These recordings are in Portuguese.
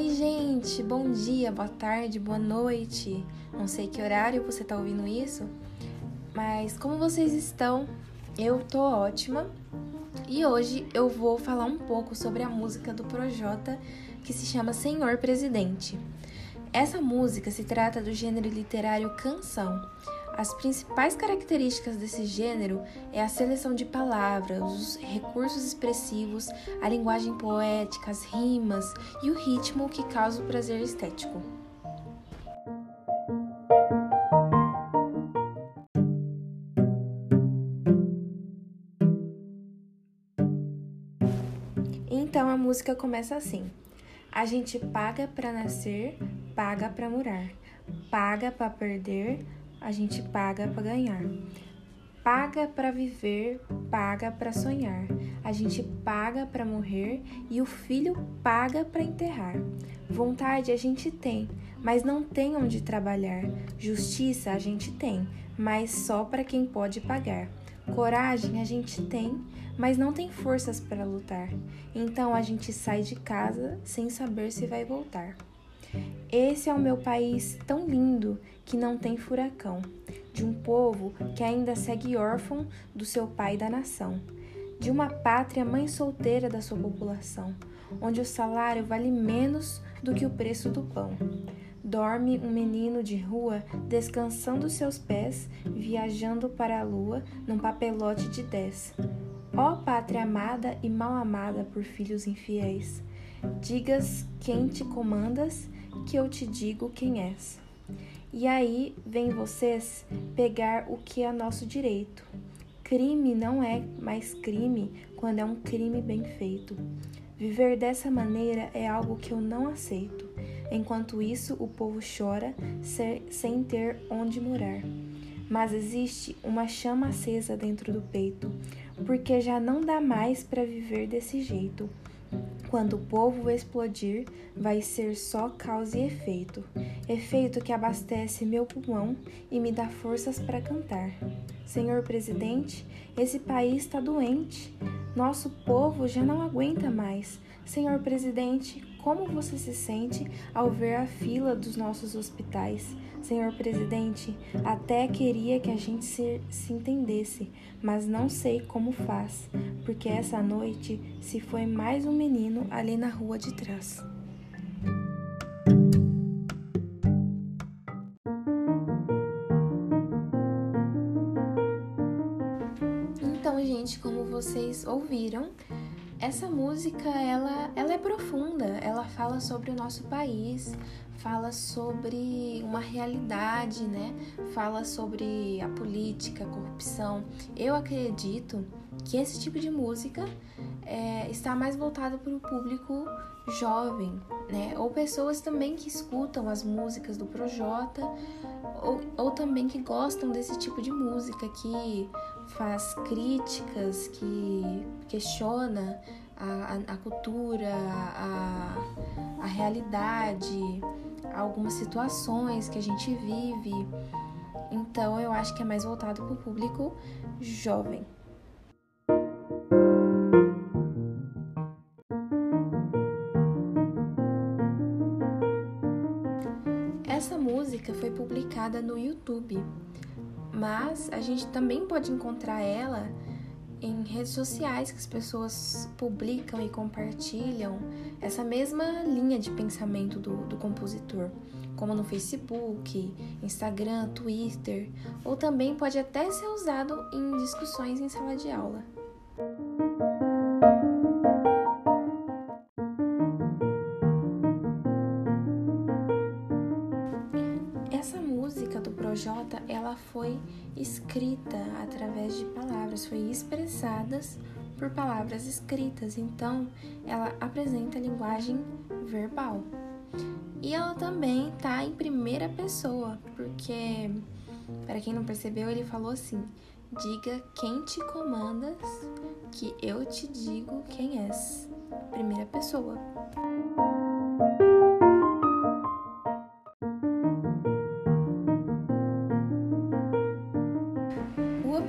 Oi, gente! Bom dia, boa tarde, boa noite. Não sei que horário você tá ouvindo isso, mas como vocês estão? Eu tô ótima. E hoje eu vou falar um pouco sobre a música do Projota que se chama Senhor Presidente. Essa música se trata do gênero literário canção. As principais características desse gênero é a seleção de palavras, os recursos expressivos, a linguagem poética, as rimas e o ritmo que causa o prazer estético. Então a música começa assim: A gente paga para nascer, paga para morar, paga para perder, a gente paga para ganhar. Paga para viver, paga para sonhar. A gente paga para morrer e o filho paga para enterrar. Vontade a gente tem, mas não tem onde trabalhar. Justiça a gente tem, mas só para quem pode pagar. Coragem a gente tem, mas não tem forças para lutar. Então a gente sai de casa sem saber se vai voltar. Esse é o meu país tão lindo que não tem furacão, de um povo que ainda segue órfão do seu pai da nação, de uma pátria mãe solteira da sua população, onde o salário vale menos do que o preço do pão. Dorme um menino de rua descansando seus pés, viajando para a lua num papelote de dez. Ó pátria amada e mal amada por filhos infiéis, digas quem te comandas, que eu te digo quem és. E aí vem vocês pegar o que é nosso direito. Crime não é mais crime quando é um crime bem feito. Viver dessa maneira é algo que eu não aceito. Enquanto isso, o povo chora sem ter onde morar. Mas existe uma chama acesa dentro do peito, porque já não dá mais para viver desse jeito. Quando o povo explodir, vai ser só causa e efeito. Efeito que abastece meu pulmão e me dá forças para cantar. Senhor presidente, esse país está doente. Nosso povo já não aguenta mais. Senhor presidente, como você se sente ao ver a fila dos nossos hospitais? Senhor presidente, até queria que a gente se, se entendesse, mas não sei como faz, porque essa noite se foi mais um menino ali na rua de trás. Então, gente, como vocês ouviram, essa música ela, ela é profunda, ela fala sobre o nosso país, fala sobre uma realidade, né? Fala sobre a política, a corrupção. Eu acredito que esse tipo de música é, está mais voltado para o público jovem, né? Ou pessoas também que escutam as músicas do Projota, ou, ou também que gostam desse tipo de música, que faz críticas, que questiona a, a, a cultura, a, a realidade, algumas situações que a gente vive. Então eu acho que é mais voltado para o público jovem. Essa música foi publicada no YouTube, mas a gente também pode encontrar ela em redes sociais que as pessoas publicam e compartilham essa mesma linha de pensamento do, do compositor, como no Facebook, Instagram, Twitter, ou também pode até ser usado em discussões em sala de aula. Projota, ela foi escrita através de palavras, foi expressadas por palavras escritas, então ela apresenta linguagem verbal. E ela também está em primeira pessoa, porque para quem não percebeu, ele falou assim: "Diga quem te comandas, que eu te digo quem és". Primeira pessoa.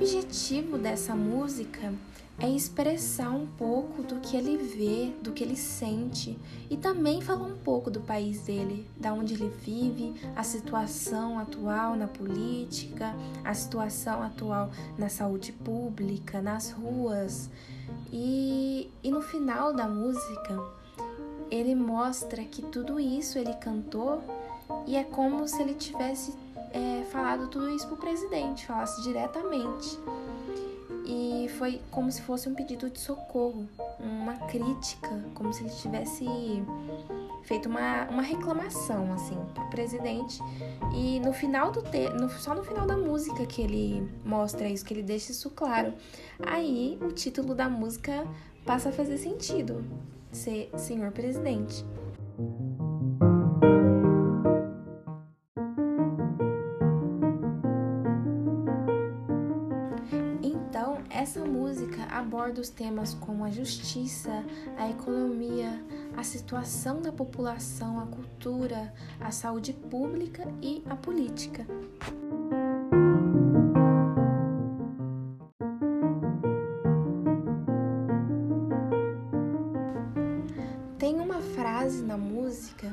Objetivo dessa música é expressar um pouco do que ele vê, do que ele sente e também falar um pouco do país dele, da onde ele vive, a situação atual na política, a situação atual na saúde pública, nas ruas. E, e no final da música, ele mostra que tudo isso ele cantou e é como se ele tivesse é, falado tudo isso para o presidente, falasse diretamente e foi como se fosse um pedido de socorro, uma crítica, como se ele tivesse feito uma, uma reclamação assim pro presidente. E no final do te no, só no final da música que ele mostra isso, que ele deixa isso claro. Aí o título da música passa a fazer sentido, ser Senhor Presidente. Aborda os temas como a justiça, a economia, a situação da população, a cultura, a saúde pública e a política. Tem uma frase na música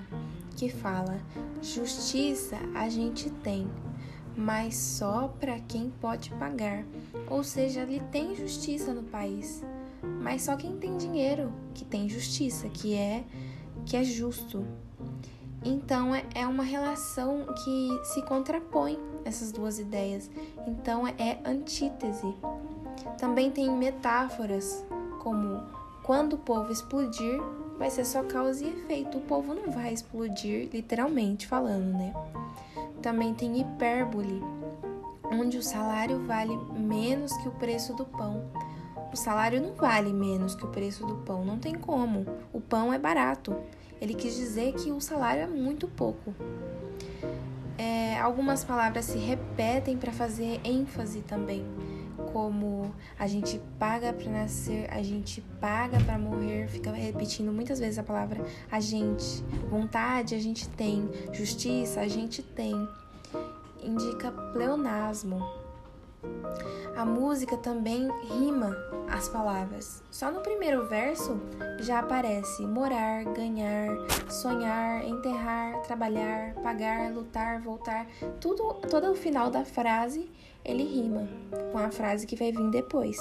que fala: Justiça a gente tem, mas só para quem pode pagar. Ou seja, ele tem justiça no país, mas só quem tem dinheiro que tem justiça, que é que é justo. Então é, é uma relação que se contrapõe essas duas ideias. Então é antítese. Também tem metáforas como quando o povo explodir, vai ser só causa e efeito. O povo não vai explodir, literalmente falando, né? Também tem hipérbole, onde o salário vale menos que o preço do pão. O salário não vale menos que o preço do pão, não tem como. O pão é barato. Ele quis dizer que o salário é muito pouco. É, algumas palavras se repetem para fazer ênfase também, como a gente paga para nascer, a gente paga para morrer, fica repetindo muitas vezes a palavra a gente. Vontade a gente tem, justiça a gente tem indica pleonasmo. A música também rima as palavras. Só no primeiro verso já aparece morar, ganhar, sonhar, enterrar, trabalhar, pagar, lutar, voltar. Tudo, todo o final da frase ele rima com a frase que vai vir depois.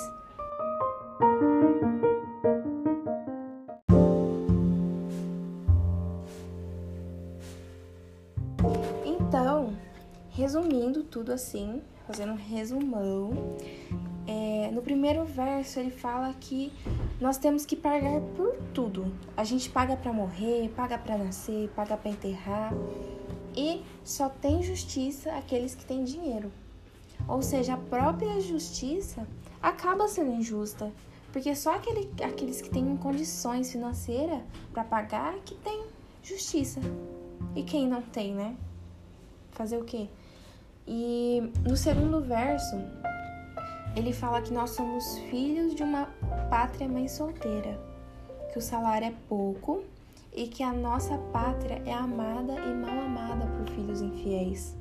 Resumindo tudo assim, fazendo um resumão, é, no primeiro verso ele fala que nós temos que pagar por tudo. A gente paga para morrer, paga para nascer, paga para enterrar. E só tem justiça aqueles que têm dinheiro. Ou seja, a própria justiça acaba sendo injusta, porque só aquele, aqueles que têm condições financeiras para pagar que tem justiça. E quem não tem, né? Fazer o quê? E no segundo verso, ele fala que nós somos filhos de uma pátria mãe solteira, que o salário é pouco e que a nossa pátria é amada e mal amada por filhos infiéis.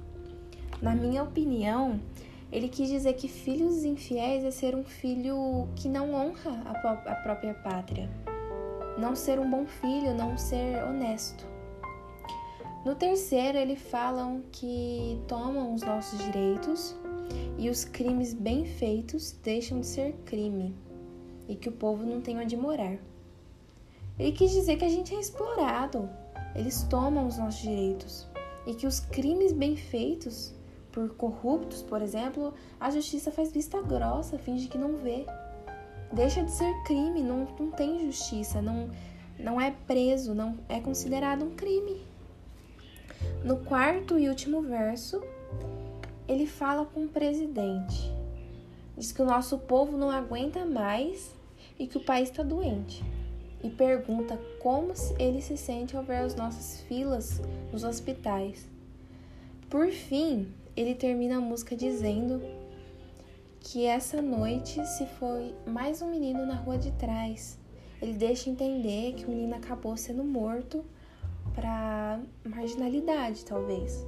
Na minha opinião, ele quis dizer que filhos infiéis é ser um filho que não honra a própria pátria, não ser um bom filho, não ser honesto. No terceiro, eles falam que tomam os nossos direitos e os crimes bem feitos deixam de ser crime e que o povo não tem onde morar. Ele quis dizer que a gente é explorado, eles tomam os nossos direitos e que os crimes bem feitos por corruptos, por exemplo, a justiça faz vista grossa, finge que não vê. Deixa de ser crime, não, não tem justiça, não, não é preso, não é considerado um crime. No quarto e último verso, ele fala com o presidente. Diz que o nosso povo não aguenta mais e que o país está doente. E pergunta como ele se sente ao ver as nossas filas nos hospitais. Por fim, ele termina a música dizendo que essa noite se foi mais um menino na rua de trás. Ele deixa entender que o menino acabou sendo morto para marginalidade, talvez.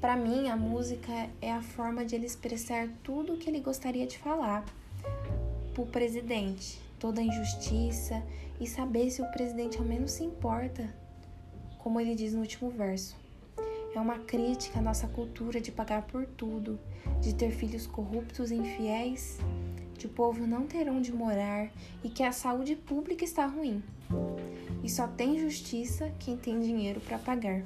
Para mim, a música é a forma de ele expressar tudo o que ele gostaria de falar para o presidente, toda a injustiça e saber se o presidente ao menos se importa, como ele diz no último verso. É uma crítica à nossa cultura de pagar por tudo, de ter filhos corruptos e infiéis, de o povo não ter onde morar e que a saúde pública está ruim. E só tem justiça quem tem dinheiro para pagar.